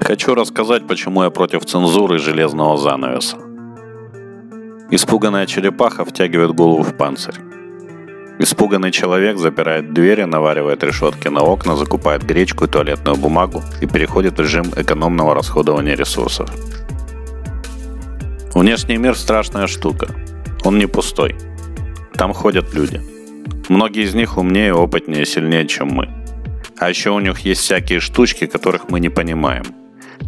Хочу рассказать, почему я против цензуры железного занавеса. Испуганная черепаха втягивает голову в панцирь. Испуганный человек запирает двери, наваривает решетки на окна, закупает гречку и туалетную бумагу и переходит в режим экономного расходования ресурсов. Внешний мир – страшная штука. Он не пустой. Там ходят люди. Многие из них умнее, опытнее, сильнее, чем мы. А еще у них есть всякие штучки, которых мы не понимаем.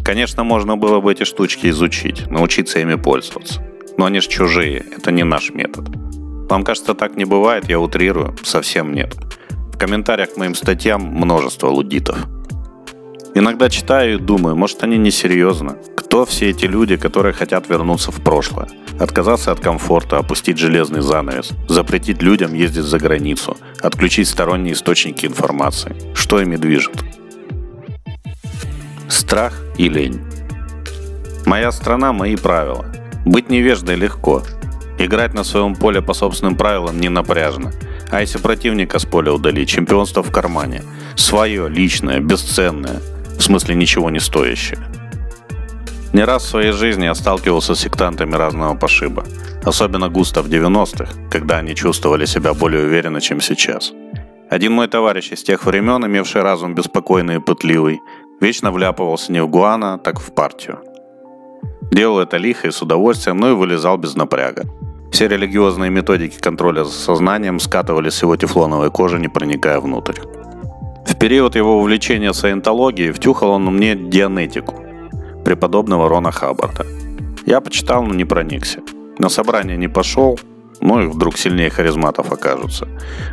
Конечно, можно было бы эти штучки изучить, научиться ими пользоваться. Но они же чужие, это не наш метод. Вам кажется, так не бывает, я утрирую, совсем нет. В комментариях к моим статьям множество лудитов. Иногда читаю и думаю, может они несерьезно. Кто все эти люди, которые хотят вернуться в прошлое? Отказаться от комфорта, опустить железный занавес, запретить людям ездить за границу, отключить сторонние источники информации. Что ими движет? Страх и лень. Моя страна – мои правила. Быть невеждой легко. Играть на своем поле по собственным правилам не напряжно. А если противника с поля удалить, чемпионство в кармане. Свое, личное, бесценное. В смысле ничего не стоящее. Не раз в своей жизни я сталкивался с сектантами разного пошиба. Особенно густо в 90-х, когда они чувствовали себя более уверенно, чем сейчас. Один мой товарищ из тех времен, имевший разум беспокойный и пытливый, вечно вляпывался не в Гуана, так в партию. Делал это лихо и с удовольствием, но и вылезал без напряга. Все религиозные методики контроля за сознанием скатывали с его тефлоновой кожи, не проникая внутрь. В период его увлечения саентологией втюхал он мне дианетику, преподобного Рона Хаббарда. Я почитал, но не проникся. На собрание не пошел, ну и вдруг сильнее харизматов окажутся.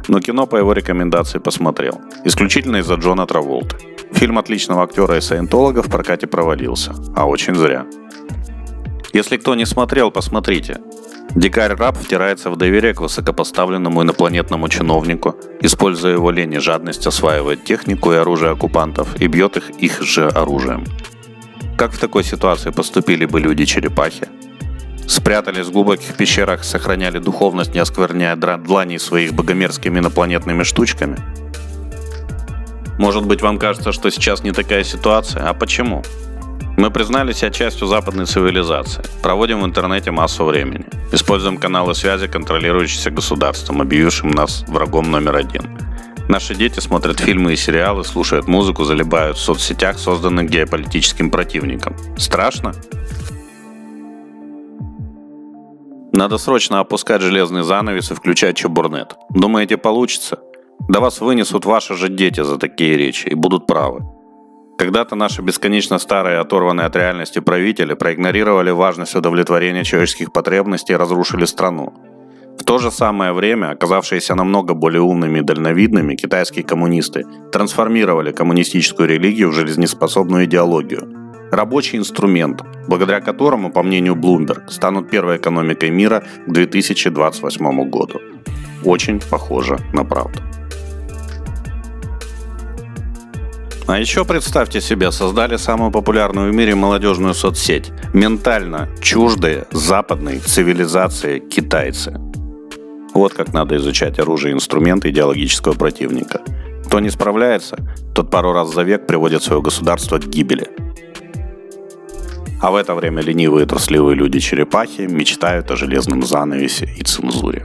Но кино по его рекомендации посмотрел. Исключительно из-за Джона Траволты. Фильм отличного актера и саентолога в прокате провалился. А очень зря. Если кто не смотрел, посмотрите. Дикарь-раб втирается в доверие к высокопоставленному инопланетному чиновнику, используя его лень и жадность, осваивает технику и оружие оккупантов и бьет их их же оружием. Как в такой ситуации поступили бы люди-черепахи? Спрятались в глубоких пещерах, сохраняли духовность, не оскверняя длани своих богомерзкими инопланетными штучками? Может быть, вам кажется, что сейчас не такая ситуация? А почему? Мы признали себя частью западной цивилизации. Проводим в интернете массу времени. Используем каналы связи, контролирующиеся государством, объявившим нас врагом номер один. Наши дети смотрят фильмы и сериалы, слушают музыку, залипают в соцсетях, созданных геополитическим противником. Страшно? Надо срочно опускать железный занавес и включать чебурнет. Думаете, получится? Да вас вынесут ваши же дети за такие речи и будут правы. Когда-то наши бесконечно старые, оторванные от реальности правители проигнорировали важность удовлетворения человеческих потребностей и разрушили страну. То же самое время оказавшиеся намного более умными и дальновидными китайские коммунисты трансформировали коммунистическую религию в жизнеспособную идеологию. Рабочий инструмент, благодаря которому, по мнению Bloomberg, станут первой экономикой мира к 2028 году. Очень похоже на правду. А еще представьте себе, создали самую популярную в мире молодежную соцсеть. Ментально чуждые западной цивилизации китайцы. Вот как надо изучать оружие и инструменты идеологического противника. Кто не справляется, тот пару раз за век приводит свое государство к гибели. А в это время ленивые трусливые люди-черепахи мечтают о железном занавесе и цензуре.